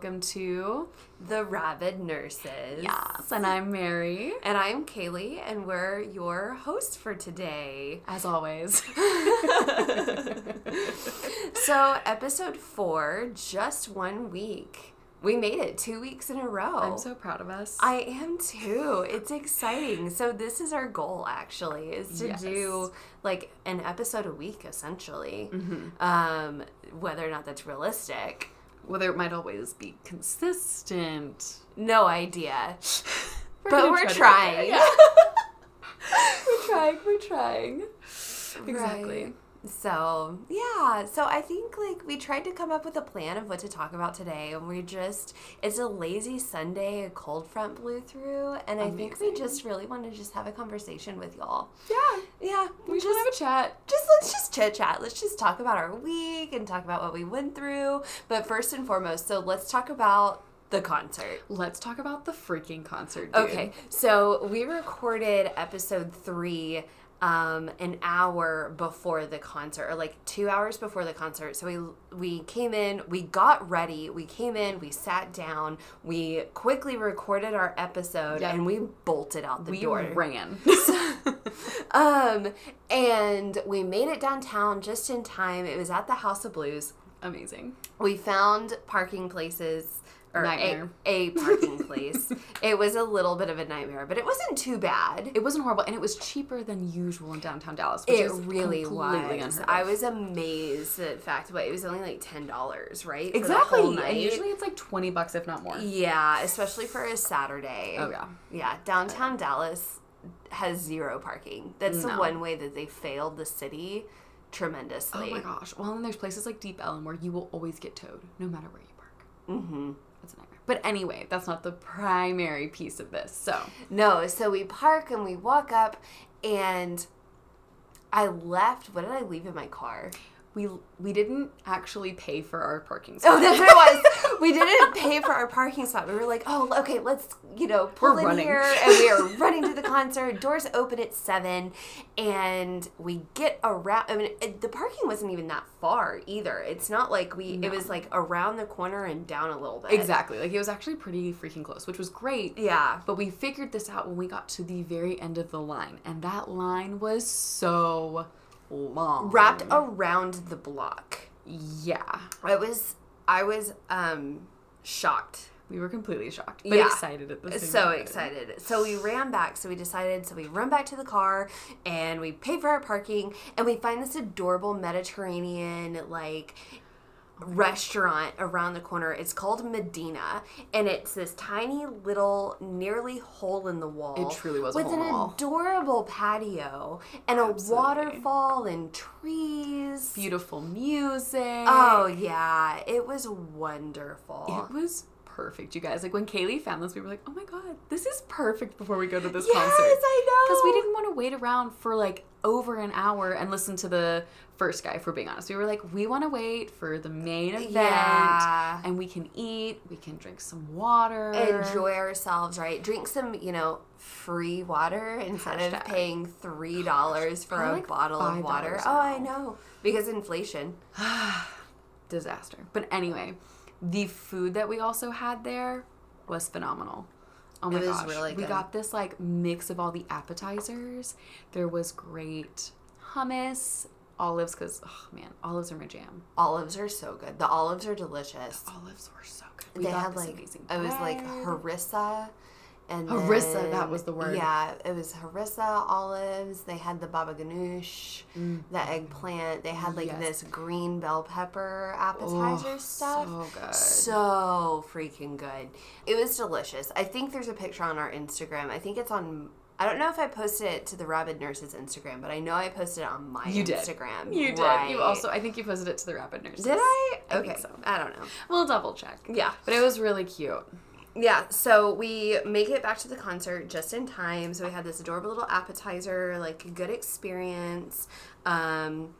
welcome to The Rabid Nurses. Yes, and I'm Mary. And I'm Kaylee, and we're your hosts for today. As always. so, episode four, just one week. We made it two weeks in a row. I'm so proud of us. I am too. It's exciting. So this is our goal actually, is to Yes. do like an episode a week essentially. Mm-hmm. Um, whether or not that's realistic, Whether it might always be consistent. no idea. but gonna we're try trying. there, we're trying, we're trying. Exactly. Right. So, yeah. So, I think like we tried to come up with a plan of what to talk about today, and we just, it's a lazy Sunday, a cold front blew through, and I think we just really want to just have a conversation with y'all. Yeah. Yeah. We just, just have a chat. just let's just chit chat. Let's just talk about our week and talk about what we went through. But first and foremost, so let's talk about the concert. Let's talk about the freaking concert. Dude. Okay, so we recorded episode three um an hour before the concert or like two hours before the concert so we we came in we got ready we came in we sat down we quickly recorded our episode Yep. and we bolted out the We door ran. um and we made it downtown just in time it was at the house of blues Amazing. we found parking places or a, Nightmare. a parking place it was a little bit of a nightmare but it wasn't too bad It wasn't horrible, and it was cheaper than usual in downtown Dallas. Which it is really was. I was amazed at the fact, but it was only like ten dollars, right? exactly, and usually it's like twenty bucks if not more. yeah, especially for a Saturday. Oh yeah. yeah. Downtown Dallas has zero parking. That's the one way that they failed the city tremendously. Oh my gosh. Well, and there's places like Deep Ellum where you will always get towed, no matter where you park. Mm-hmm. But anyway, that's not the primary piece of this. So No, so we park and we walk up, and I left. What did I leave in my car? We we didn't actually pay for our parking oh, spot. Oh, that's what it was. We didn't pay for our parking spot. We were like, oh, okay, let's, you know, pull We're in running. here. And we are running to the concert. Doors open at 7. And we get around. I mean, it, the parking wasn't even that far either. It's not like we, it was like around the corner and down a little bit. exactly. Like it was actually pretty freaking close, which was great. Yeah. But we figured this out when we got to the very end of the line, and that line was so long. Wrapped around the block. Yeah. I was, I was, um, shocked. We were completely shocked, but Yeah. excited at the same so time. excited. So we ran back. So we decided. So we run back to the car and we pay for our parking and we find this adorable Mediterranean like restaurant around the corner. It's called Medina and it's this tiny little nearly hole in the wall. It truly was a with hole in an the wall. adorable patio and a waterfall and trees. Beautiful music. Oh yeah, it was wonderful. It was perfect, you guys. Like when Kaylee found this, we were like, "Oh my god, this is perfect!" Before we go to this yes, concert, I know. because we didn't want to wait around for like over an hour and listen to the first guy. For being honest, we were like, we want to wait for the main event, Yeah. and we can eat, we can drink some water, enjoy ourselves, right? Drink some, you know, free water instead of paying three dollars for Probably a like bottle of $5 water. Oh, I know because inflation. disaster. But anyway, the food that we also had there was phenomenal. Oh my It was gosh. really We got this like mix of all the appetizers. There was great hummus, olives cuz oh man, olives are my jam. Olives are so good. The olives are delicious. Olives were so good. We they had like amazing it was like harissa. And Harissa, then- that was the word. Yeah, it was harissa olives. They had the baba ganoush, the eggplant. They had like Mm. Yes. this green bell pepper appetizer Oh, stuff. So good. so freaking good. It was delicious. I think there's a picture on our Instagram. I think it's on. I don't know if I posted it to the Rabid Nurses Instagram, but I know I posted it on my you did. Instagram. You did. Right. You also I think you posted it to the Rabid Nurses. did I? I Okay, so. I don't know. We'll double check. Yeah, But it was really cute. yeah. So we make it back to the concert just in time. So we had this adorable little appetizer, like a good experience. Um,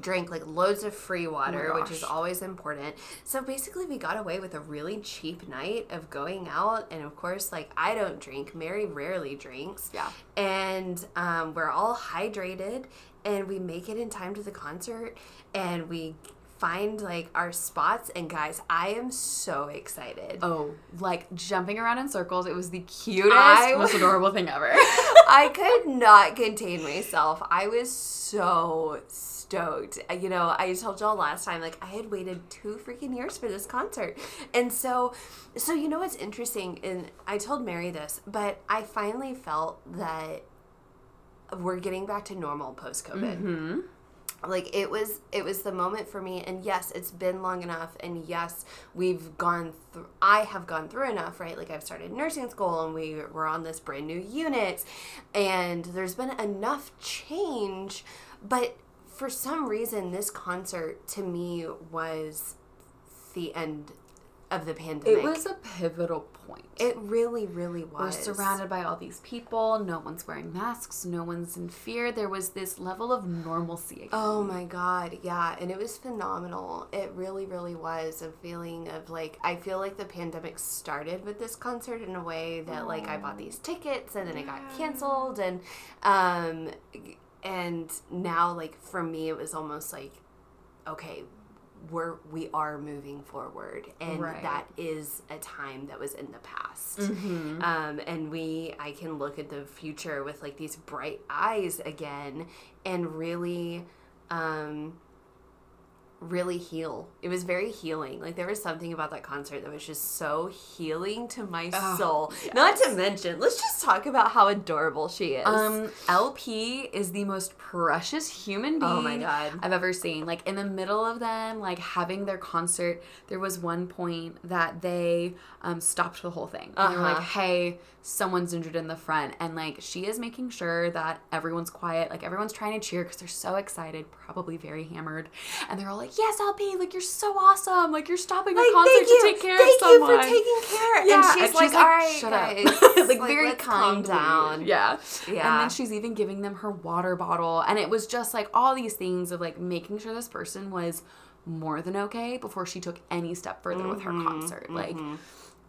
drank like loads of free water, which is always important. So basically, we got away with a really cheap night of going out, and of course, like I don't drink. Mary rarely drinks. Yeah. and um, we're all hydrated, and we make it in time to the concert, and we find like our spots and guys, I am so excited. Oh, like jumping around in circles. It was the cutest, I- most adorable thing ever. I could not contain myself. I was so stoked. Uh, You know, I told y'all last time, like I had waited two freaking years for this concert, and so, so you know what's interesting, and I told Mary this, but I finally felt that we're getting back to normal post COVID. hmm like it was it was the moment for me. And yes it's been long enough. And yes we've gone through i have gone through enough right? Like i've started nursing school and we were on this brand new unit. And there's been enough change but for some reason this concert to me was the end of the pandemic It was a pivotal point. it really really was. We're surrounded by all these people. No one's wearing masks. No one's in fear. There was this level of normalcy again. Oh my god, yeah, and it was phenomenal. It really, really was a feeling of like I feel like the pandemic started with this concert in a way that like I bought these tickets and then it got canceled and um and now like for me it was almost like okay we're we are moving forward and Right. that is a time that was in the past Mhm. um, and we i can look at the future with like these bright eyes again and really um really heal it was very healing like there was something about that concert that was just so healing to my Oh, soul not to mention let's just talk about how adorable she is Um, LP is the most precious human being Oh my God. I've ever seen. Like in the middle of them, like having their concert, there was one point that they um, stopped the whole thing. And they were like, Uh-huh. "Hey, someone's injured in the front," and like she is making sure that everyone's quiet. Like everyone's trying to cheer because they're so excited, probably very hammered, and they're all like, "Yes, I'll be." like you're so awesome! Like you're stopping a like, concert to take care thank of someone." Thank you for taking care. Yeah, and she's, and like, she's like, all right, "Shut up." guys. like, very calm down. Yeah. Yeah. And then she's even giving them her water bottle. And it was just like all these things of like making sure this person was more than okay before she took any step further with her Mm-hmm, concert. Like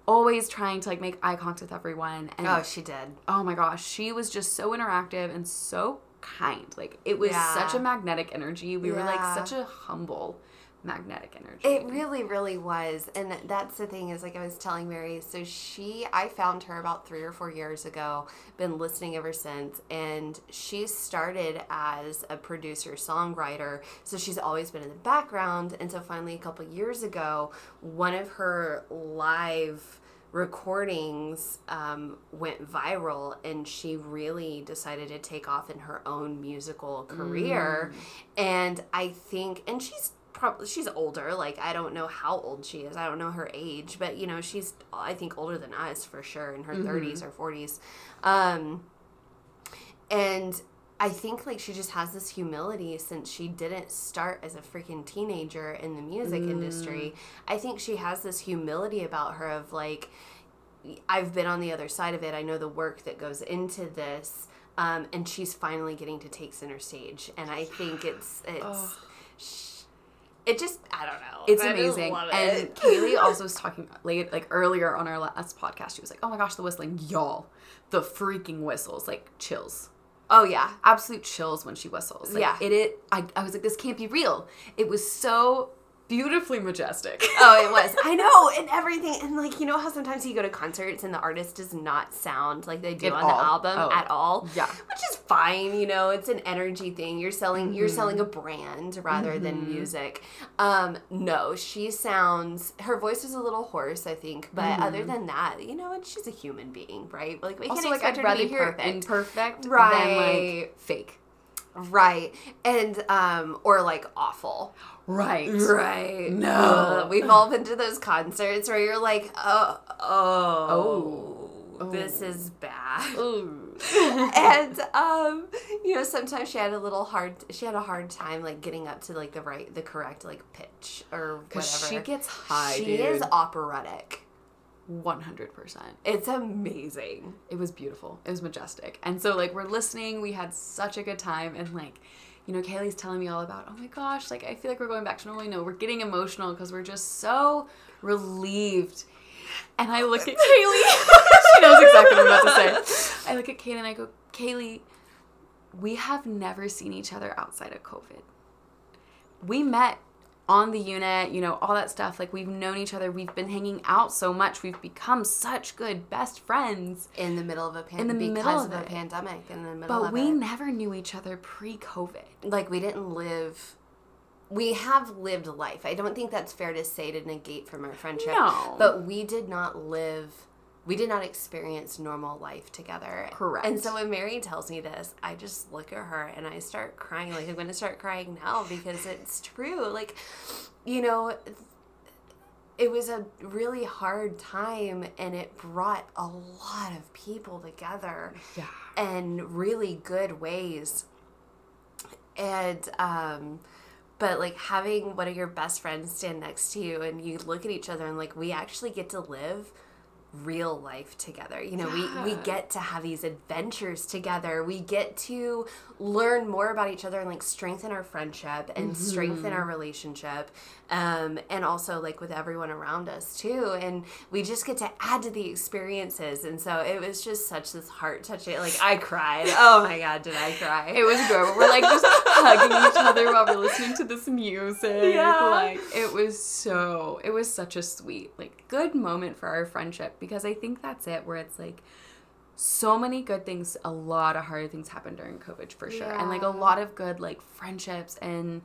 always trying to like make eye contact with everyone. And Oh, she did. oh my gosh, she was just so interactive and so kind. Like it was Yeah. such a magnetic energy. We were like such a humble magnetic energy. It really, really was. And that's the thing is, like I was telling Mary, so she, I found her about three or four years ago, been listening ever since. And she started as a producer songwriter. So she's always been in the background. And so finally, a couple years ago, one of her live recordings um, went viral and she really decided to take off in her own musical career. And i think and she's probably she's older like i don't know how old she is. I don't know her age but you know she's i think older than us for sure in her 30s or 40s um and I think like she just has this humility since she didn't start as a freaking teenager in the music industry. I think she has this humility about her of like I've been on the other side of it. I know the work that goes into this. Um, and she's finally getting to take center stage. And I think it's it's it just I don't know. It's I amazing. And it. Kaylee also was talking late, like earlier on our last podcast. She was like, "Oh my gosh, the whistling, y'all, the freaking whistles, like chills, Oh yeah. absolute chills when she whistles. Like, Yeah. it. It. I, I was like, this can't be real. It was so beautifully majestic. Oh, it was. I know, and everything. And like, you know how sometimes you go to concerts and the artist does not sound like they do At on all. the album Oh. at all. Yeah. Which is fine, you know, it's an energy thing. You're selling you're selling a Mm-hmm. brand rather than music. Um, no, she sounds her voice is a little hoarse, I think. But other than that, you know, and she's a human being, right? Like we Mm-hmm. also, can't like expect I'd her rather to be hear perfect. imperfect than Right. like fake. Right. And um or like awful. Right. Right. No. Ugh, we've all been to those concerts where you're like, oh, oh, Oh. this is bad. And um, you know, sometimes she had a little hard. She had a hard time like getting up to like the right, the correct like pitch or whatever. She gets high. She dude. is operatic. One hundred percent. It's amazing. it was beautiful. It was majestic. And so like we're listening, we had such a good time and like you know, Kaylee's telling me all about, oh my gosh, like I feel like we're going back to normal. No, we're getting emotional because we're just so relieved. And I look at Kaylee. she knows exactly what I'm about to say. I look at Kaylee and I go, Kaylee, we have never seen each other outside of COVID. We met on the unit, you know, all that stuff. Like we've known each other, we've been hanging out so much, we've become such good best friends. in the middle of a pandemic. In the because middle of, of a pandemic in the middle of. But we it. never knew each other pre-COVID. like we didn't live we have lived life. I don't think that's fair to say to negate from our friendship. No. But we did not live we did not experience normal life together. Correct. And so when Mary tells me this, I just look at her and I start crying. Like I'm gonna start crying now because it's true. Like, you know, it was a really hard time and it brought a lot of people together Yeah. in really good ways. And um but like having one of your best friends stand next to you and you look at each other and like we actually get to live real life together. You know, we we get to have these adventures together. We get to learn more about each other and like strengthen our friendship and strengthen our relationship. Um and also like with everyone around us too. And we just get to add to the experiences. And so it was just such this heart touching like I cried. Oh my god, did I cry? It was adorable. We're like just hugging each other while we're listening to this music. Yeah. Like it was so it was such a sweet, like good moment for our friendship because I think that's it where it's like so many good things, a lot of hard things happened during COVID for sure. And like a lot of good like friendships and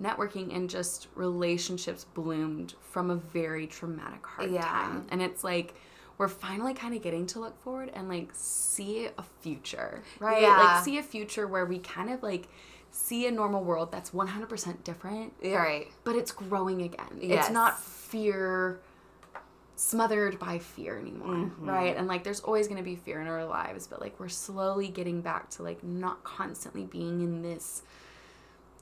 networking and just relationships bloomed from a very traumatic hard Yeah. time. And it's like we're finally kind of getting to look forward and like see a future, right? Yeah. Like see a future where we kind of like see a normal world that's 100% different, Yeah, right. but it's growing again. Yes. It's not fear smothered by fear anymore, Mm-hmm. right? And like there's always going to be fear in our lives, but like we're slowly getting back to like not constantly being in this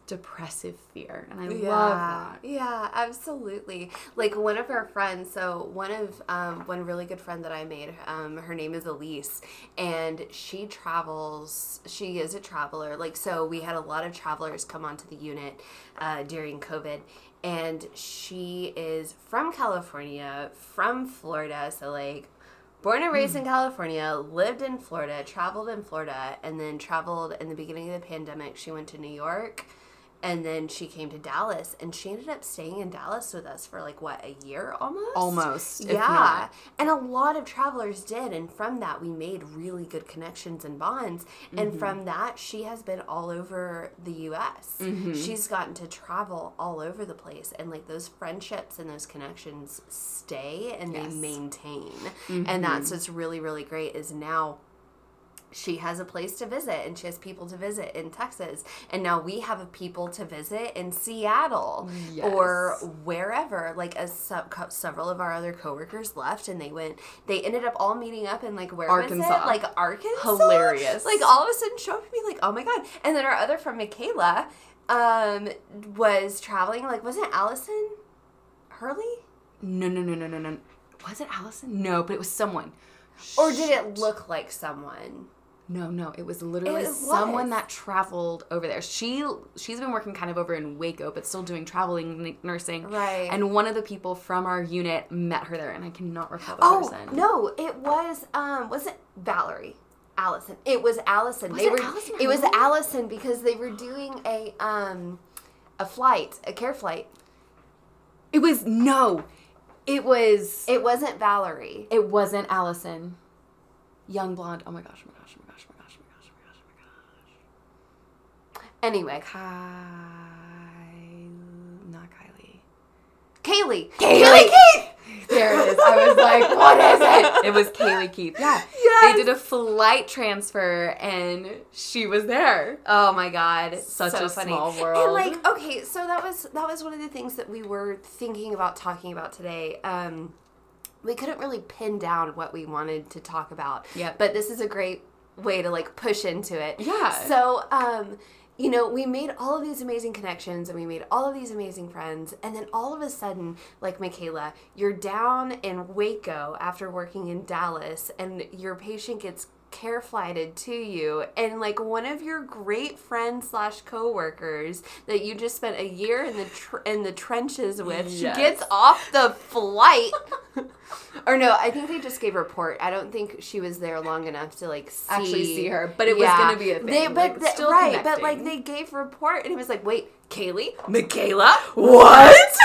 depressive fear. And I love that. Yeah, absolutely. Like one of our friends, so one of um, one really good friend that I made, um, her name is Elise, and she travels. She is a traveler. Like so, we had a lot of travelers come onto the unit uh, during COVID. And she is from California, from Florida. So, like, born and raised in California, lived in Florida, traveled in Florida, and then traveled in the beginning of the pandemic. She went to New York and then she came to Dallas and she ended up staying in Dallas with us for like what, a year almost? Almost, Yeah. And a lot of travelers did. And from that, we made really good connections and bonds. And Mm-hmm. from that, she has been all over the US. Mm-hmm. She's gotten to travel all over the place. And like those friendships and those connections stay and Yes. they maintain. Mm-hmm. And that's what's really, really great is now she has a place to visit and she has people to visit in Texas. And now we have a people to visit in Seattle or wherever. Like as sub- co- several of our other coworkers left and they went, they ended up all meeting up in like where was it? Like Arkansas. Hilarious. Like all of a sudden show up and be like, oh my God. And then our other friend, Michaela, um, was traveling. Like, wasn't Allison Hurley? No, no, no, no, no, no. Was it Allison? No, but it was someone. Or did it look like someone? No, no, it was literally It someone that traveled over there. She she's been working kind of over in Waco, but still doing traveling n- nursing. Right. And one of the people from our unit met her there, and I cannot recall the Oh person. no, it was um was it Valerie? Allison. It was Allison. Was they it were Allison it was? Allison because they were doing a um a flight, a care flight. It was no, it was it, wasn't Valerie. It wasn't Allison. Young blonde. Oh my gosh! Oh my gosh! Oh my gosh! Oh my gosh! Oh my gosh! Oh my gosh! Anyway! Kyle, not Kylie. Kaylee. Kaylee. Keith! There it is. I was like, what is it? It was Kaylee Keith. Yeah. Yes. They did a flight transfer and she was there. Oh my god, Such so a funny. small And like, okay, so that was that was one of the things that we were thinking about talking about today. Um, we couldn't really pin down what we wanted to talk about. Yep. But this is a great way to like push into it. Yeah. So, um, you know, we made all of these amazing connections and we made all of these amazing friends, and then all of a sudden, like Michaela, you're down in Waco after working in Dallas, and your patient gets care flighted to you. And like one of your great friends slash coworkers that you just spent a year in the tr- in the trenches with she gets off the flight. Or no, I think they just gave report. I don't think she was there long enough to like see, Actually see her, but it was gonna be a thing, They, like, but the- still right, but like they gave report, and it was like, wait, Kaylee, Michaela, what?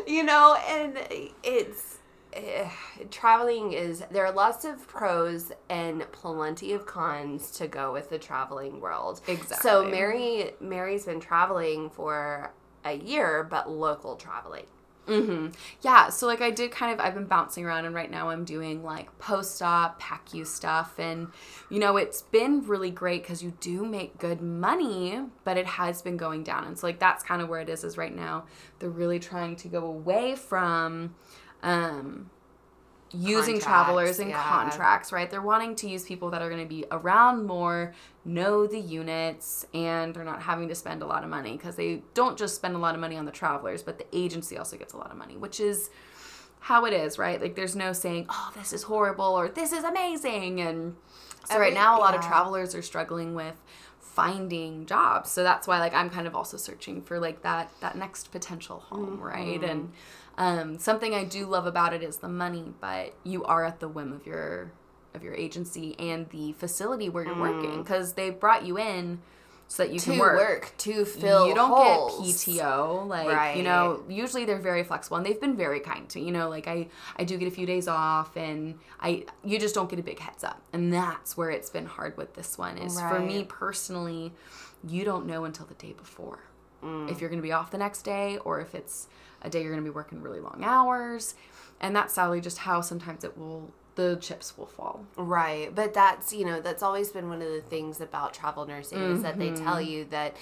you know, and it's eh, traveling is there are lots of pros and plenty of cons to go with the traveling world. Exactly. So Mary Mary's been traveling for a year, but local traveling. hmm Yeah, so like I did kind of I've been bouncing around and right now I'm doing like post op, PACU stuff and you know it's been really great cuz you do make good money, but it has been going down. And so like that's kind of where it is is right now. They're really trying to go away from um using Contracts, travelers and yeah. contracts, right? They're wanting to use people that are going to be around more, know the units, and they're not having to spend a lot of money because they don't just spend a lot of money on the travelers, but the agency also gets a lot of money, which is how it is, right? Like there's no saying, "Oh, this is horrible" or "This is amazing." And so Every- right now a lot of travelers are struggling with finding jobs. So that's why like I'm kind of also searching for like that that next potential home, right? And um, something I do love about it is the money, but you are at the whim of your of your agency and the facility where you're working because they brought you in so that you To can work, work. to fill you don't holes. get PTO, like you know. Usually they're very flexible, and they've been very kind to you know. Like I, I do get a few days off, and I, you just don't get a big heads up, and that's where it's been hard with this one. Is for me personally, you don't know until the day before Mm. if you're going to be off the next day, or if it's a day you're going to be working really long hours, and that's sadly just how sometimes it will. The chips will fall. Right, but that's you know that's always been one of the things about travel nursing is that they tell you that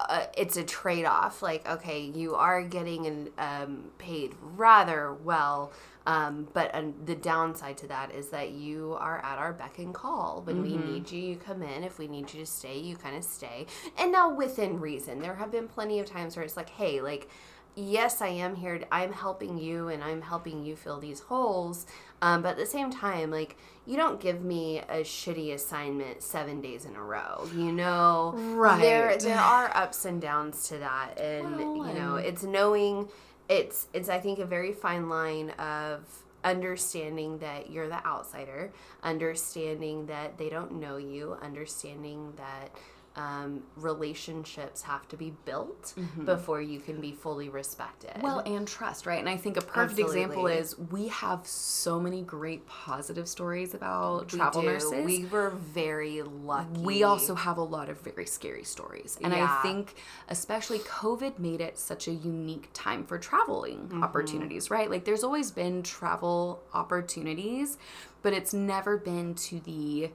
uh, it's a trade off. Like, okay, you are getting an, um, paid rather well, um, but um, the downside to that is that you are at our beck and call. When we need you, you come in. If we need you to stay, you kind of stay. And now within reason, there have been plenty of times where it's like, hey, like yes, I am here. I'm helping you, and I'm helping you fill these holes. Um, but at the same time, like you don't give me a shitty assignment seven days in a row. You know, Right. There, there are ups and downs to that, and Well, you know, it's knowing. It's it's I think a very fine line of understanding that you're the outsider, understanding that they don't know you, understanding that um, relationships have to be built before you can be fully respected. Mm-hmm. Well, and trust, right? And I think a perfect example is we have so many great positive stories about We travel do. nurses. We were very lucky. we also have a lot of very scary stories. And Yeah. I think especially COVID made it such a unique time for traveling Mm-hmm. opportunities, right? Like there's always been travel opportunities, but it's never been to the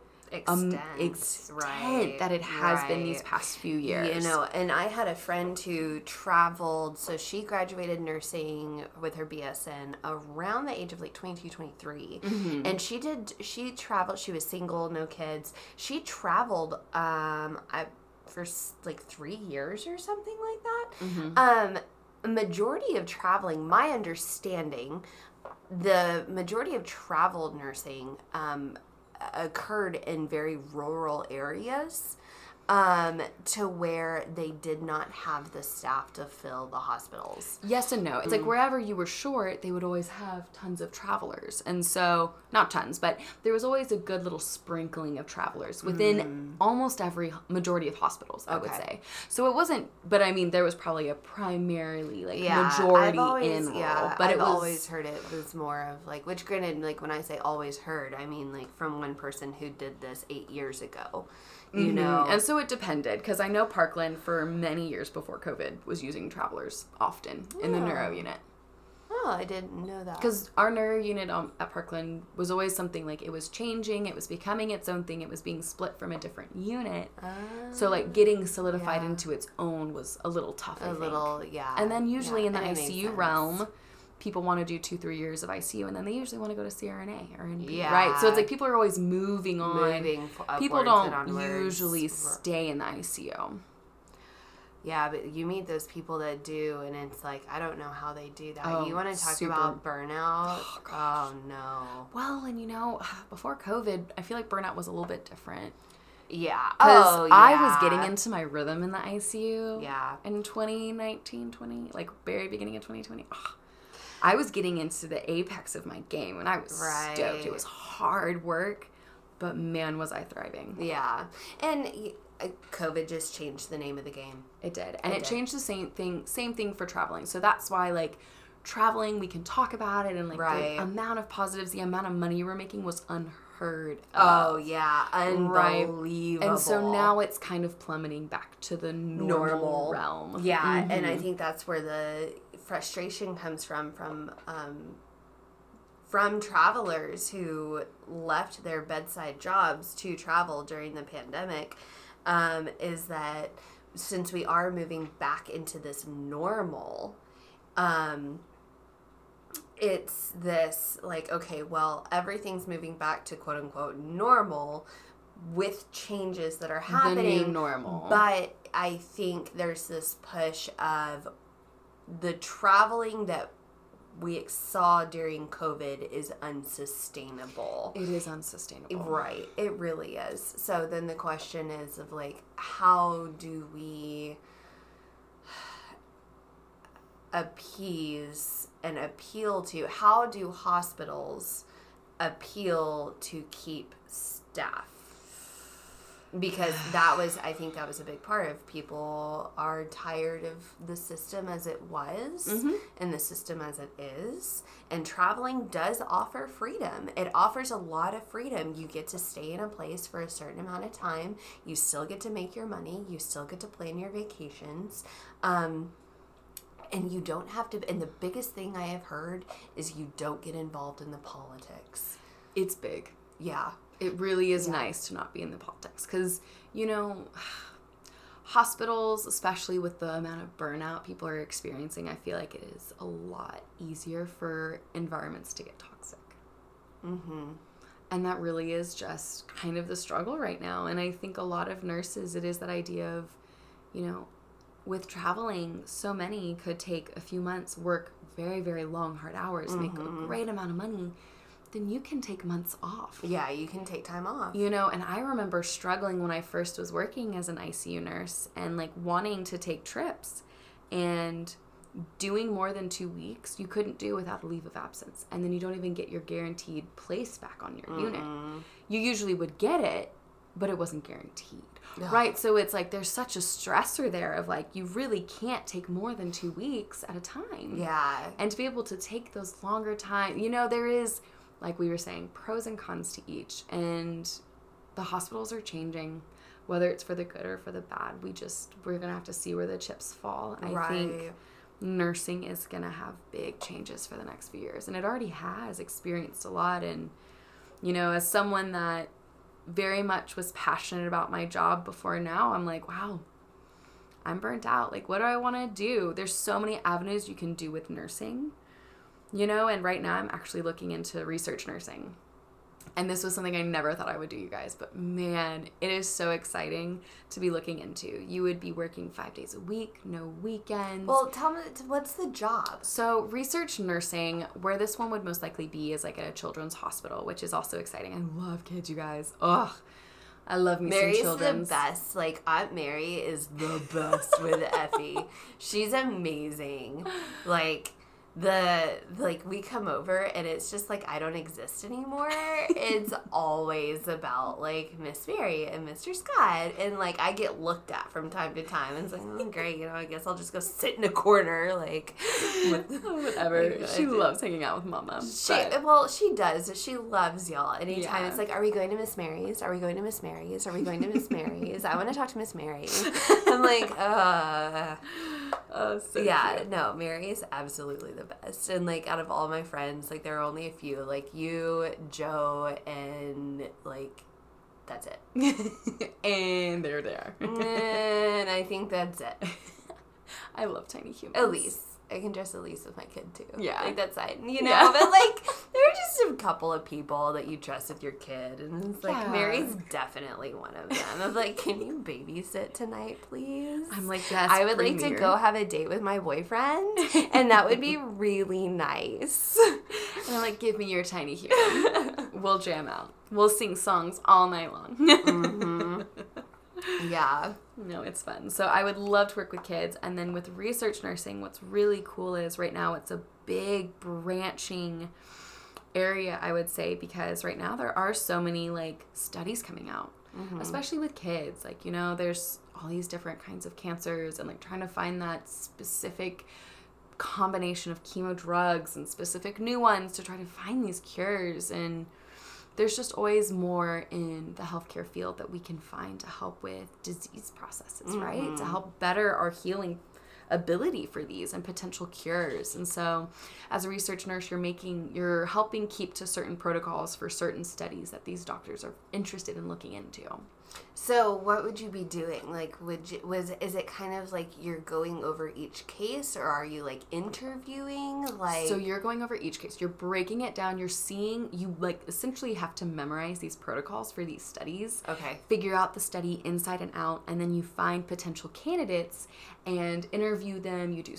um, extent, extent right, that it has been these past few years. You know, and I had a friend who traveled, so she graduated nursing with her BSN around the age of like 22, 23. Mm-hmm. And she did, she traveled, she was single, no kids. She traveled um, I, for like three years or something like that. Mm-hmm. Um, a majority of traveling, my understanding, the majority of travel nursing um, occurred in very rural areas um, to where they did not have the staff to fill the hospitals. Yes and no. It's Mm. like wherever you were short, they would always have tons of travelers. And so, not tons, but there was always a good little sprinkling of travelers within almost every majority of hospitals, I would Mm. Say. So it wasn't, but I mean, there was probably a primarily like Yeah, majority always, in rural. yeah, but I've it was always heard it was more of like, which granted, like when I say always heard, I mean like from one person who did this eight years ago. You know, And so it depended because I know Parkland for many years before COVID was using travelers often in the neuro unit. oh, I didn't know that. Because our neuro unit um, at Parkland was always something like it was changing, it was becoming its own thing, it was being split from a different unit. so like getting solidified yeah. into its own was a little tough. A little, yeah. And then usually yeah, in the ICU realm, people want to do two, three years of ICU, and then they usually want to go to CRNA or NP. Yeah. Right. So it's like people are always moving on. moving people don't usually stay in the ICU. Yeah, but you meet those people that do, and it's like I don't know how they do that. Oh, you want to talk super- about burnout? Oh, oh, no. Well, and you know, before COVID, I feel like burnout was a little bit different. Yeah. Because Oh, yeah. I was getting into my rhythm in the ICU. Yeah. In 2019, 20, like very beginning of 2020. Ugh. I was getting into the apex of my game and I was Right. stoked. It was hard work, but man, was I thriving. Yeah. And uh, COVID just changed the name of the game. It did. And It it, did. changed the same thing same thing for traveling. So that's why like traveling, we can talk about it and like Right. the amount of positives, the amount of money we're making was unheard Oh, of. yeah. Right. Unbelievable. And so now it's kind of plummeting back to the normal, normal realm. Yeah, and Mm-hmm. I think that's where the frustration comes from from um, from travelers who left their bedside jobs to travel during the pandemic. Um, is that since we are moving back into this normal, um, it's this like okay, well, everything's moving back to quote unquote normal with changes that are the happening. new normal. But I think there's this push of the traveling that we saw during COVID is unsustainable. it is unsustainable. Right, it really is. So then the question is of like how do we appease and appeal to how do hospitals appeal to keep staff? Because that was I think that was a big part of people are tired of the system as it was Mhm. and the system as it is. And traveling does offer freedom. It offers a lot of freedom. You get to stay in a place for a certain amount of time. You still get to make your money. You still get to plan your vacations. Um, and you don't have to. And the biggest thing I have heard is you don't get involved in the politics. It's big. Yeah. It really is Yeah. nice to not be in the politics because, you know, hospitals, especially with the amount of burnout people are experiencing, I feel like it is a lot easier for environments to get toxic. Mm-hmm. And that really is just kind of the struggle right now. And I think a lot of nurses, it is that idea of, you know, with traveling, so many could take a few months, work very, very long, hard hours, make a great amount of money. Then you can take months off. Yeah, you can take time off. You know, and I remember struggling when I first was working as an ICU nurse and like wanting to take trips and doing more than two weeks, you couldn't do without a leave of absence. And then you don't even get your guaranteed place back on your unit. Mm-hmm. You usually would get it, but it wasn't guaranteed. Right? So it's like there's such a stressor there of like you really can't take more than two weeks at a time Yeah. and to be able to take those longer time you know there is like we were saying pros and cons to each. And the hospitals are changing whether it's for the good or for the bad. We just we're gonna have to see where the chips fall. I Right. think nursing is gonna have big changes for the next few years. And it already has experienced a lot. And you know as someone that very much was passionate about my job before now i'm like wow i'm burnt out. Like what do i want to do? There's so many avenues you can do with nursing you know and right now i'm actually looking into research nursing and this was something i never thought i would do you guys but man it is so exciting to be looking into you would be working five days a week no weekends Well, tell me, what's the job? so, research nursing, where this one would most likely be, is like at a children's hospital, which is also exciting. I love kids, you guys. Ugh, I love me Mary's the children's. best. Like Aunt Mary is the best with Effie. She's amazing. Like the like we come over and it's just like I don't exist anymore. it's always about like Miss Mary and Mr. Scott and like I get looked at from time to time and it's like oh, great, you know, I guess I'll just go sit in a corner like Whatever. Like, She loves hanging out with mama. She but- well, she does. She loves y'all. Anytime Yeah. it's like, "Are we going to Miss Mary's? Are we going to Miss Mary's? Are we going to Miss Mary's? I want to talk to Miss Mary." I'm like, uh, oh, so yeah, cute. no, Mary is absolutely the best. And like, out of all my friends, like there are only a few, like you, Joe, and like that's it. and there they are. and I think that's it. I love tiny humans. Elise. I can dress Elise with my kid too. Yeah. Like that's fine. You know, Yeah. but like there are just a couple of people that you trust with your kid and it's like Yeah. Mary's definitely one of them. Of like, can you babysit tonight, please? I'm like, yes. I would bring like to go have a date with my boyfriend and that would be really nice. And I'm like, give me your tiny human. we'll jam out. We'll sing songs all night long. Mm-hmm. Yeah. No, it's fun. So I would love to work with kids. And then with research nursing, what's really cool is right now it's a big branching area, I would say, because right now there are so many like studies coming out, mm-hmm. especially with kids. Like, you know, there's all these different kinds of cancers and like trying to find that specific combination of chemo drugs and specific new ones to try to find these cures and there's just always more in the healthcare field that we can find to help with disease processes, right? To mm-hmm. help better our healing ability for these and potential cures. And so, as a research nurse, you're making, you're helping keep to certain protocols for certain studies that these doctors are interested in looking into. So, what would you be doing? Like, would you, was is it kind of like you're going over each case, or are you like interviewing? Like, So you're going over each case. You're breaking it down. You're seeing you like essentially have to memorize these protocols for these studies. okay, Figure out the study inside and out, and then you find potential candidates and interview them. You do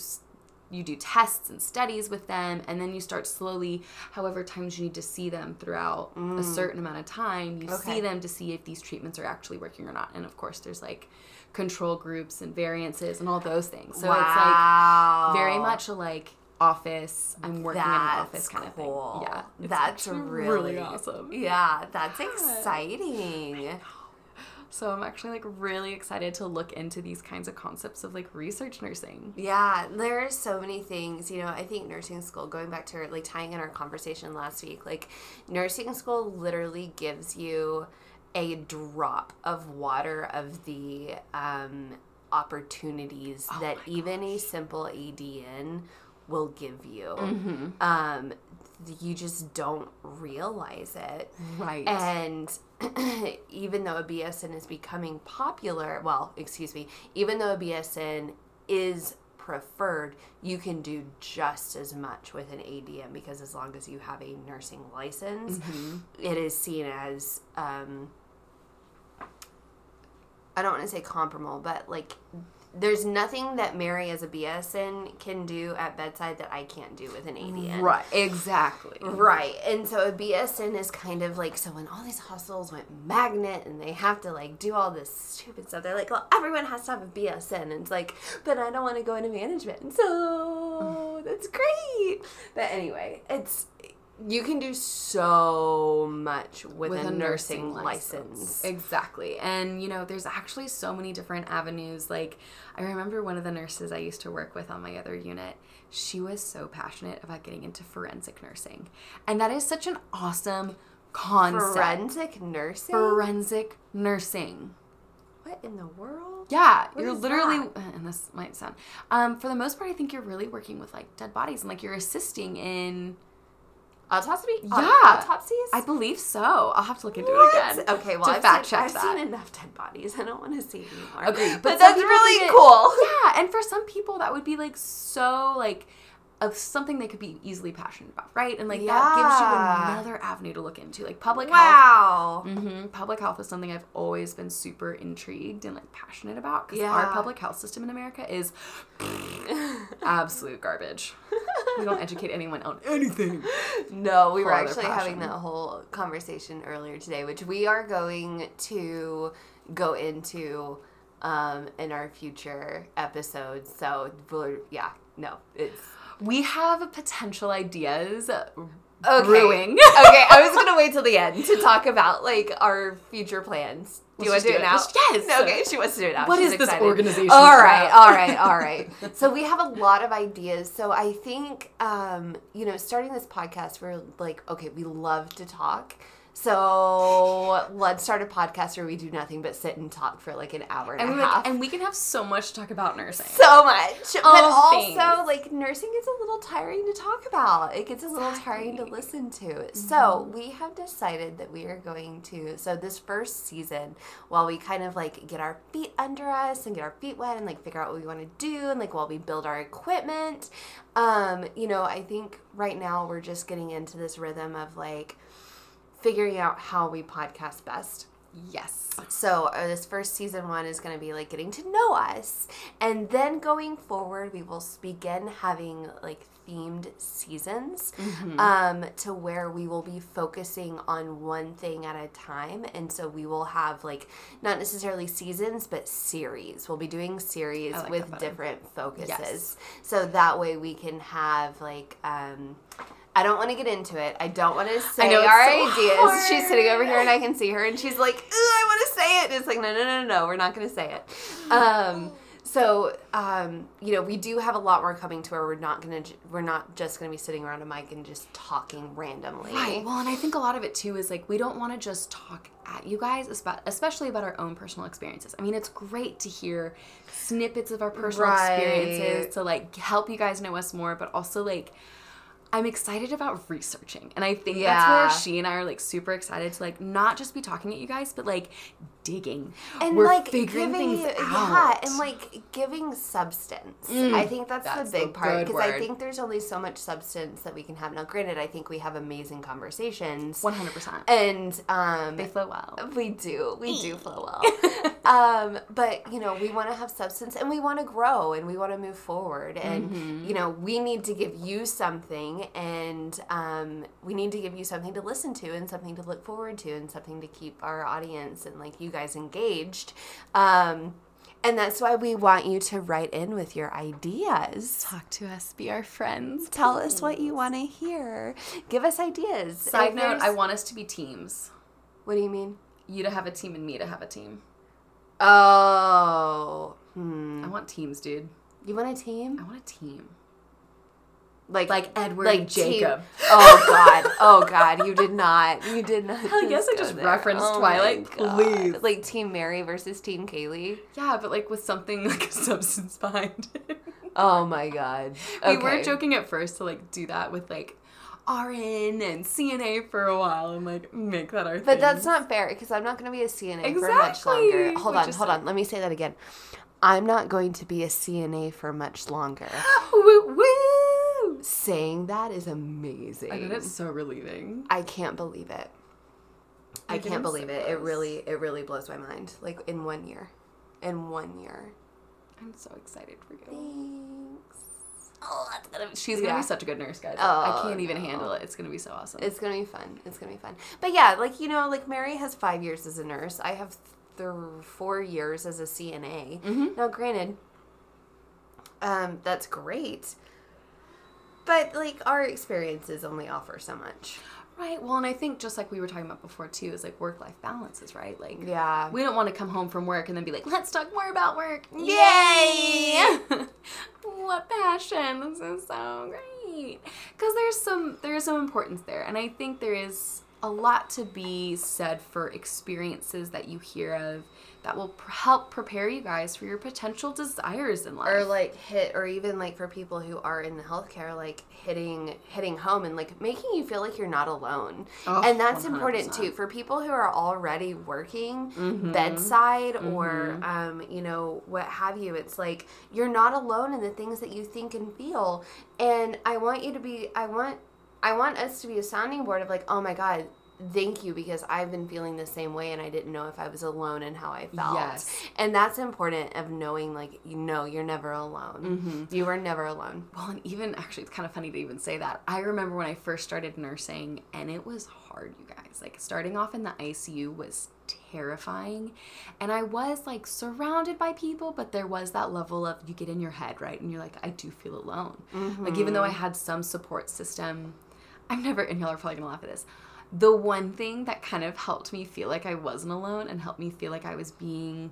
you do tests and studies with them, and then you start slowly, however times you need to see them throughout a mm. certain amount of time. You Okay. see them to see if these treatments are actually working or not. And of course, there's like control groups and variances and all those things. So it's like very much a like office. I'm working in an office kind of thing. Yeah, That's actually really- awesome. Yeah, that's exciting. So I'm actually like really excited to look into these kinds of concepts of like research nursing. Yeah, there are so many things. You know, I think nursing school, going back to like tying in our conversation last week, like nursing school literally gives you a drop of water of the um, opportunities Oh that even a simple ADN will give you. Mm-hmm. Um, you just don't realize it. Right. And even though a BSN is becoming popular, well, excuse me, even though a BSN is preferred, you can do just as much with an ADN because as long as you have a nursing license, it is seen as, um, I don't want to say comparable, but like there's nothing that Mary as a BSN can do at bedside that I can't do with an ADN. right. Exactly. Right. And so a BSN is kind of like so when all these hospitals went magnet and they have to like do all this stupid stuff, they're like, well, everyone has to have a BSN. And it's like, but I don't want to go into management. So mm. that's great. But anyway, it's you can do so much with, a, nursing, license. Exactly. And, you know, there's actually so many different avenues. Like, I remember one of the nurses I used to work with on my other unit, she was so passionate about getting into forensic nursing. And that is such an awesome concept. Forensic nursing? Forensic nursing. what in the world? Yeah, What you're literally, that? and this might sound, um, for the most part, I think you're really working with like dead bodies and like you're assisting in, Autopsy? Uh, yeah. Autopsies? I believe so. I'll have to look into What? it again. Okay, well, to I've, fact seen, check I've that. seen enough dead bodies. I don't want to see anymore. Agreed. But, some that's really cool. Yeah, and for some people that would be like so like of something they could be easily passionate about, right? And like that gives you another avenue to look into, like public health. Wow. hmm Public health is something I've always been super intrigued and like passionate about because Yeah. our public health system in America is absolute garbage. we don't educate anyone on anything. No, we were Whole actually having that whole conversation earlier today, which we are going to go into um, in our future episodes. So, yeah, no, it's We have potential ideas okay. brewing. okay, I was gonna wait till the end to talk about like our future plans. Do you want to do just it do now? it. Yes. Okay, she wants to do it now. What She's is this organization All right, all right, all right. So we have a lot of ideas. So I think, um, you know, starting this podcast, we're like, okay, we love to talk. So let's start a podcast where we do nothing but sit and talk for like an hour and, And, a we half. and we can have so much to talk about nursing. so much. But All also, things. like, nursing is a little tiring to talk about. It gets a little tiring to listen to. So, we have decided that we are going to. So, this first season, while we kind of like get our feet under us and get our feet wet and like figure out what we want to do, and like while we build our equipment, um, you know, I think right now we're just getting into this rhythm of like, figuring out how we podcast best. Yes. So uh, this first season one is going to be like getting to know us, and then going forward, we will begin having like themed seasons, um, to where we will be focusing on one thing at a time, and so we will have like not necessarily seasons but series. We'll be doing series like with different focuses, Yes. so that way we can have like. Um, I don't want to get into it. I don't want to say know, our so ideas. She's sitting over here and I can see her and she's like, Ooh, I want to say it. And it's like, no, no, no, no, no, we're not going to say it. Um, so, um, you know, we do have a lot more coming to where we're not going to, we're not just going to be sitting around a mic and just talking randomly. Right. Well, and I think a lot of it too is like we don't want to just talk at you guys, especially about our own personal experiences. I mean, it's great to hear snippets of our personal Right. experiences to like help you guys know us more, but also like I'm excited about researching. And I think Yeah. that's where she and I are like super excited to like not just be talking at you guys, but like digging. and We're like figuring giving things out. yeah, and like giving substance. Mm, I think that's, that's the the big part because I think there's only so much substance that we can have. Now, granted, I think we have amazing conversations, 100%. and um, They flow well. We do. We do flow well. um, but you know, we want to have substance and we want to grow and we want to move forward. And Mm-hmm. you know, we need to give you something and um, we need to give you something to listen to and something to look forward to and something to keep our audience and like you guys engaged. Um, and that's why we want you to write in with your ideas. Talk to us, be our friends. Tell us what you want to hear. Give us ideas. Side If note, there's- I want us to be teams. What do you mean? You to have a team and me to have a team. Oh. Hmm. I want teams, dude. You want a team? I want a team. Like Like Edward like Jacob. Oh God! Oh God! You did not. You did not. I guess I just there. referenced Oh Twilight, please. Like Team Mary versus Team Kaylee. Yeah, but like with something like a substance behind it. Oh my God! We were Okay. joking at first to like do that with like RN and CNA for a while and like make that our thing. But that's not fair because I'm not going to be a CNA for much longer. Hold Which on, hold on. Let me say that again. I'm not going to be a CNA for much longer. woo woo. Saying that is amazing. I think it's so relieving. I can't believe it. I You're can't believe so it. It really, it really blows my mind. Like in one year, in one year. I'm so excited for you. Thanks. Oh, that's gonna be, she's gonna be such a good nurse, guys. Oh, I can't even no. handle it. It's gonna be so awesome. It's gonna be fun. It's gonna be fun. But yeah, like you know, like Mary has five years as a nurse. I have th- four years as a CNA. Mhm. Now, granted, um, that's great. But like our experiences only offer so much. Right. Well, and I think just like we were talking about before too, is like work life balances, right? Like Yeah. we don't want to come home from work and then be like, let's talk more about work. Yay! what passion. This is so great. Because there's some there is some importance there. And I think there is a lot to be said for experiences that you hear of that will pr- help prepare you guys for your potential desires in life. or like hit or even like for people who are in the healthcare like hitting hitting home and like making you feel like you're not alone Oh, and that's important 100%. too for people who are already working Mhm. bedside or Mhm. um, you know what have you it's like you're not alone in the things that you think and feel and i want you to be i want i want us to be a sounding board of like oh my god thank you because i've been feeling the same way and i didn't know if i was alone and how i felt Yes. and that's important of knowing like you know you're never alone Mhm. you are never alone Well, and even actually, it's kind of funny to even say that. I remember when I first started nursing, and it was hard, you guys. Like, starting off in the ICU was terrifying. And I was like surrounded by people, but there was that level of you get in your head, right? And you're like, I do feel alone. Like, even though I had some support system, I'm never, and y'all are probably gonna laugh at this. The one thing that kind of helped me feel like I wasn't alone and helped me feel like I was being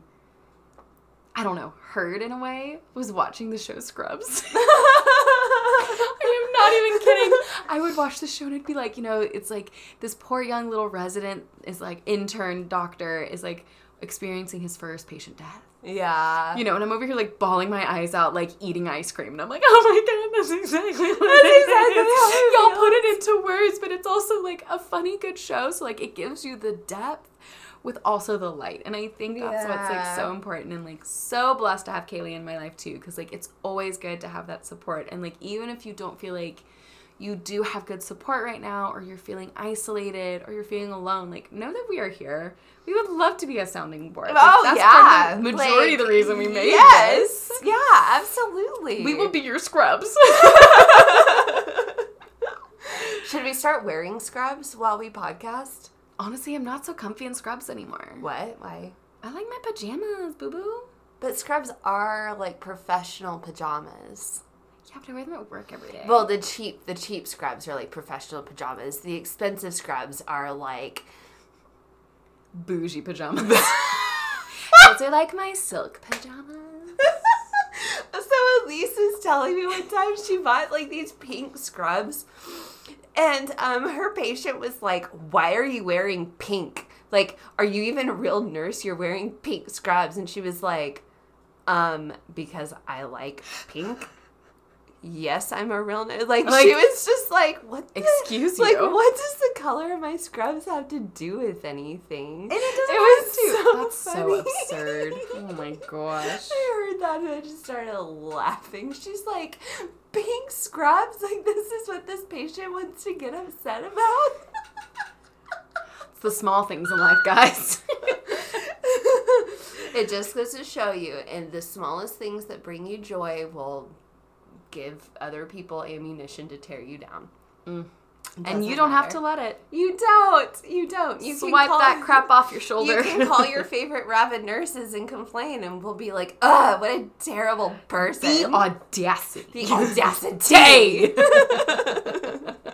I don't know, heard in a way was watching the show Scrubs. I am not even kidding. I would watch the show and it'd be like, you know, it's like this poor young little resident is like intern doctor is like experiencing his first patient death. Yeah You know, and I'm over here like bawling my eyes out, like eating ice cream, and I'm like, oh my god, that's exactly what That's it exactly is. how it Y'all feels. put it into words, but it's also like a funny, good show. So like it gives you the depth with also the light, and I think that's what's like so important, and like so blessed to have Kaylee in my life too, because like it's always good to have that support, and like even if you don't feel like you do have good support right now, or you're feeling isolated, or you're feeling alone, like know that we are here. We would love to be a sounding board. Like, Oh that's yeah, the majority of the reason we made yes, this. yeah, absolutely. We will be your scrubs. Should we start wearing scrubs while we podcast? Honestly, I'm not so comfy in scrubs anymore. What? Why? I like my pajamas, boo boo. But scrubs are like professional pajamas. Yeah, but I wear them at work every day. Well, the cheap the cheap scrubs are like professional pajamas. The expensive scrubs are like bougie pajamas. Those are like my silk pajamas. so Elise was telling me one time she bought like these pink scrubs, and um, her patient was like, "Why are you wearing pink? Like, are you even a real nurse? You're wearing pink scrubs?" And she was like, "Um, because I like pink." Yes, I'm a real nurse. Like, Like, she was just like, "What? the- excuse Like, you? what does the color of my scrubs have to do with anything?" And it doesn't It was have to. so That's so absurd. Oh my gosh. I heard that and I just started laughing. She's like, pink scrubs? Like, this is what this patient wants to get upset about? It's the small things in life, guys. it just goes to show you, and the smallest things that bring you joy will give other people ammunition to tear you down. Mm. and you don't have to let it. You don't. You don't. You can Swipe call- that crap off your shoulder. You can call your favorite rabid nurses and complain, and we'll be like, ugh, what a terrible person. the audacity. The audacity.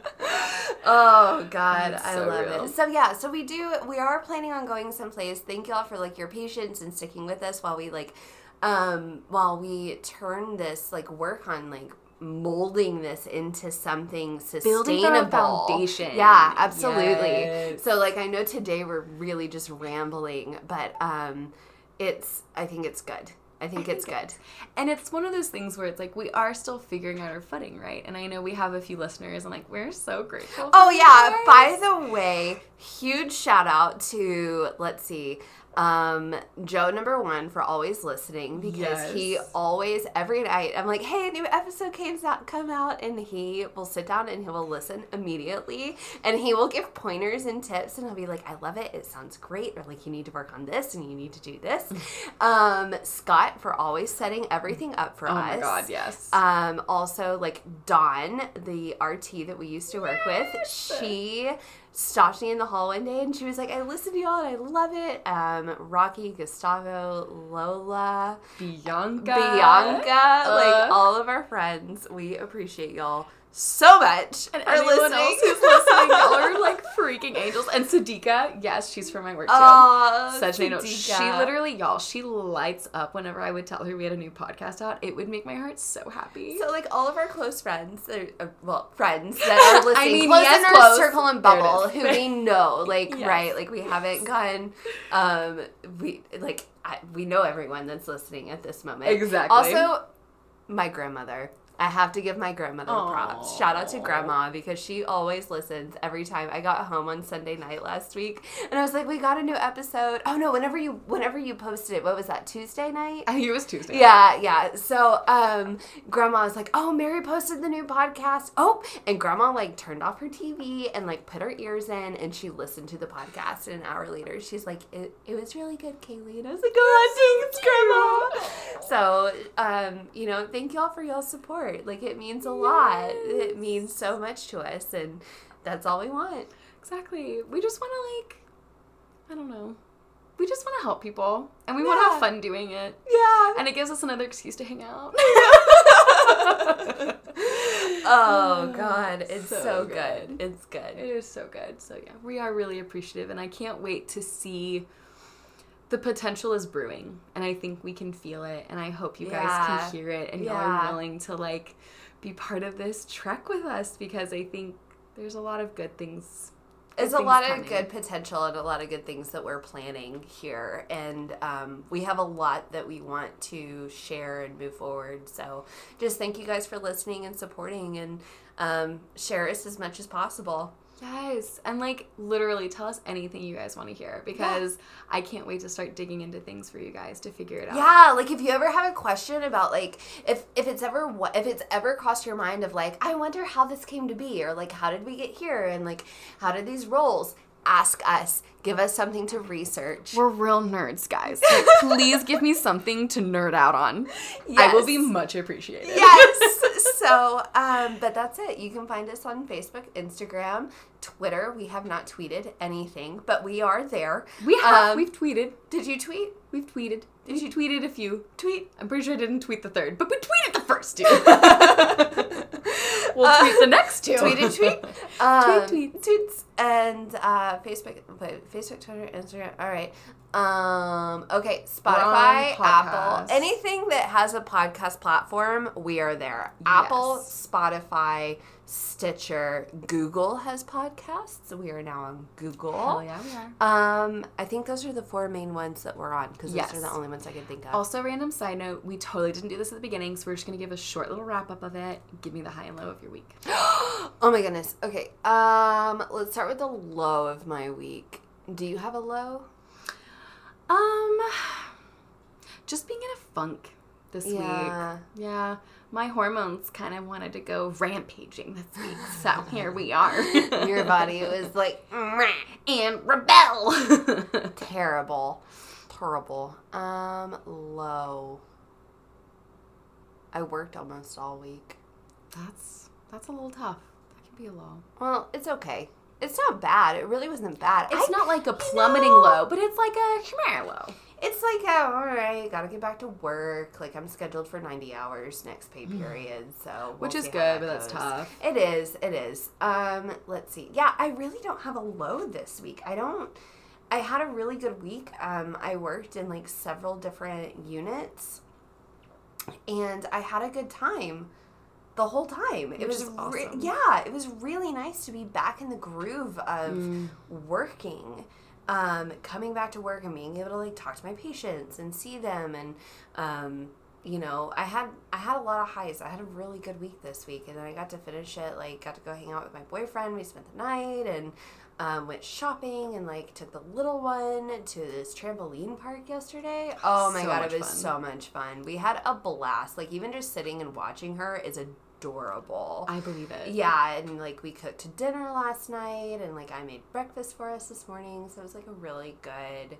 Oh God, That's I so love real. it. So yeah, so we do. We are planning on going someplace. Thank y'all for like your patience and sticking with us while we like, um, while we turn this like work on like molding this into something sustainable Building foundation. Yeah, absolutely. Yes. So like, I know today we're really just rambling, but um, it's. I think it's good. I think it's good. And it's one of those things where it's like we are still figuring out our footing, right? And I know we have a few listeners, and like we're so grateful. Oh yeah. By the way, huge shout out to let's see, um, Joe number one for always listening because he always every night I'm like, hey, a new episode came out, come out, and he will sit down and he will listen immediately, and he will give pointers and tips, and he'll be like, I love it, it sounds great, or like you need to work on this and you need to do this. um, Scott for always setting everything up for Oh us. Oh my god, yes. Um, also, like Dawn, the RT that we used to work with, she stopped me in the hall one day and she was like, I listen to y'all and I love it. Um, Rocky, Gustavo, Lola, Bianca. Bianca, Uh. like all of our friends, we appreciate y'all so much And for anyone listening. else who's listening, y'all are like freaking angels. And Sadiqa, yes, she's from my work too. Oh, Such an angel. She literally, y'all, she lights up whenever I would tell her we had a new podcast out. It would make my heart so happy. So like all of our close friends, uh, well, friends that are listening, I mean, close yes, in our close. circle and bubble, who we know, like Yes. right, like we haven't gone, um, we like I, we know everyone that's listening at this moment. Exactly. Also, my grandmother. I have to give my grandmother props. Shout out to grandma because she always listens every time. I got home on Sunday night last week and I was like, "We got a new episode." Oh no, whenever you whenever you posted it, what was that? Tuesday night? I think it was Tuesday. Yeah, yeah. So, um, grandma was like, "Oh, Mary posted the new podcast." Oh, and grandma like turned off her TV and like put her ears in, and she listened to the podcast. And an hour later, she's like, "It, it was really good, Kaylee." And I was like, "Oh, thanks, grandma." So, um, you know, thank y'all for y'all support. Like, it means a lot. It means so much to us, and that's all we want. Exactly. We just want to like, I don't know. We just want to help people, and we want to have fun doing it, Yeah. and it gives us another excuse to hang out. oh God, it's so, So good. good. It's good. It is so good. So yeah, we are really appreciative, and I can't wait to see. The potential is brewing, and I think we can feel it, and I hope you guys can hear it, and y'all are willing to like be part of this trek with us because I think there's a lot of good things. good There's a things lot of good potential and a lot of good things that we're planning here, and um, we have a lot that we want to share and move forward. So, just thank you guys for listening and supporting, and um, share us as much as possible. Yes. And like literally tell us anything you guys want to hear because I can't wait to start digging into things for you guys to figure it out. Yeah, like if you ever have a question about like if if it's ever what if it's ever crossed your mind of like I wonder how this came to be or like how did we get here and like how did these roles ask us give us something to research We're real nerds, guys. Like, please give me something to nerd out on. I will be much appreciated. yes so um but that's it you can find us on facebook instagram twitter we have not tweeted anything but we are there We have. Um, we've tweeted. did you tweet We've tweeted. Did you- tweeted a few. tweet I'm pretty sure I didn't tweet the third, but we tweeted the first two. We'll tweet the next two. tweet um, tweet. Tweet tweets and uh facebook facebook twitter instagram all right um okay spotify apple anything that has a podcast platform we are there. Apple spotify stitcher google has podcasts. We are now on google. Hell yeah, we are. um i think those are the four main ones that we're on because those are the only ones i can think of. Also, random side note, we totally didn't do this at the beginning, so we're just gonna give a short little wrap up of it. Give me the high and low of your week. oh my goodness. Okay um let's start with the low of my week. Do you have a low Um, just being in a funk this Yeah. week. Yeah, my hormones kind of wanted to go rampaging this week, so here we are. Your body was like and rebel. terrible, terrible. Um, low. I worked almost all week. that's that's a little tough. That can be a low. Well, it's okay. It's not bad. It really wasn't bad. It's I- not like a plummeting know- low, but it's like a schmare low. It's like, oh, all right, gotta get back to work. Like I'm scheduled for 90 hours next pay period, so we'll Mm. Which is good, that but that's tough. It is. It is. Um, let's see. Yeah, I really don't have a low this week. I don't. I had a really good week. Um, I worked in like several different units, and I had a good time the whole time. it Which was is re- yeah, it was really nice to be back in the groove of Mm. working. Um, coming back to work and being able to like talk to my patients and see them and um, you know, I had I had a lot of highs. I had a really good week this week, and then I got to finish it. Like, got to go hang out with my boyfriend. We spent the night and um, went shopping and like took the little one to this trampoline park yesterday. Oh my So god, it was fun. so much fun. We had a blast. Like even just sitting and watching her is adorable. I believe it. Yeah, and like we cooked dinner last night, and like I made breakfast for us this morning, so it was like a really good,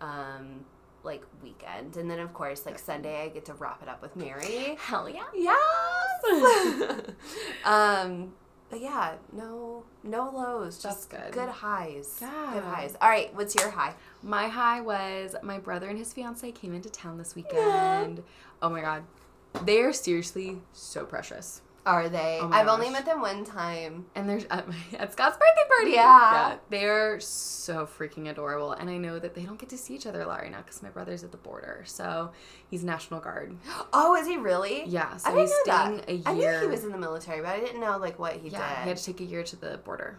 um, like weekend. And then of course, like Sunday, I get to wrap it up with Mary. Hell yeah. Yes. um, but yeah, no, no lows, That's just good. good highs. Yeah. good highs. All right, what's your high? My high was my brother and his fiance came into town this weekend. Oh my god. They are seriously so precious. Are they? Oh I've only met them one time. And they're at, my, at Scott's birthday party. Yeah. They're so freaking adorable. And I know that they don't get to see each other a lot right now because my brother's at the border. So he's National Guard. Oh, is he really? Yeah. So I didn't he's know staying that. a I knew he was in the military, but I didn't know like what he yeah, did. he had to take a year to the border.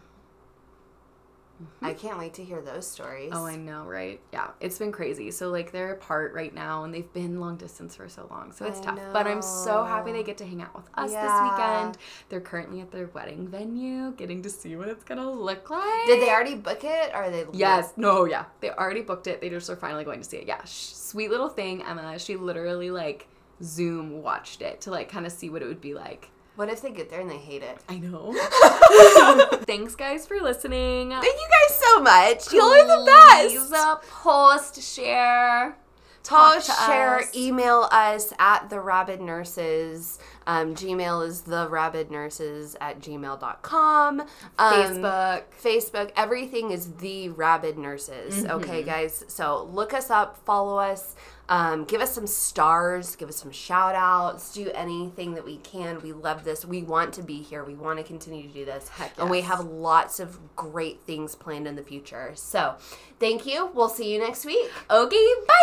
I can't wait to hear those stories. Oh, I know, right? Yeah, it's been crazy. So like they're apart right now, and they've been long distance for so long, so it's I tough. But I'm so happy they get to hang out with us Yeah. this weekend. They're currently at their wedding venue, getting to see what it's gonna look like. Did they already book it? Or are they? Yes. No. Yeah. They already booked it. They just are finally going to see it. Yeah. Sh- sweet little thing, Emma. She literally like Zoom watched it to like kind of see what it would be like. What if they get there and they hate it? I know. Thanks, guys, for listening. Thank you guys so much. Y'all are the best. Please, uh, post, share, talk to share, us. email us at the rabid nurses. Um, Gmail is the rabid nurses at gmail.com. Um, Facebook. Facebook, everything is the Rabid Nurses. Okay, guys. So look us up, follow us, um, give us some stars, give us some shout outs, do anything that we can. We love this. We want to be here. We want to continue to do this. Heck And we have lots of great things planned in the future. So thank you. We'll see you next week. Okay, bye.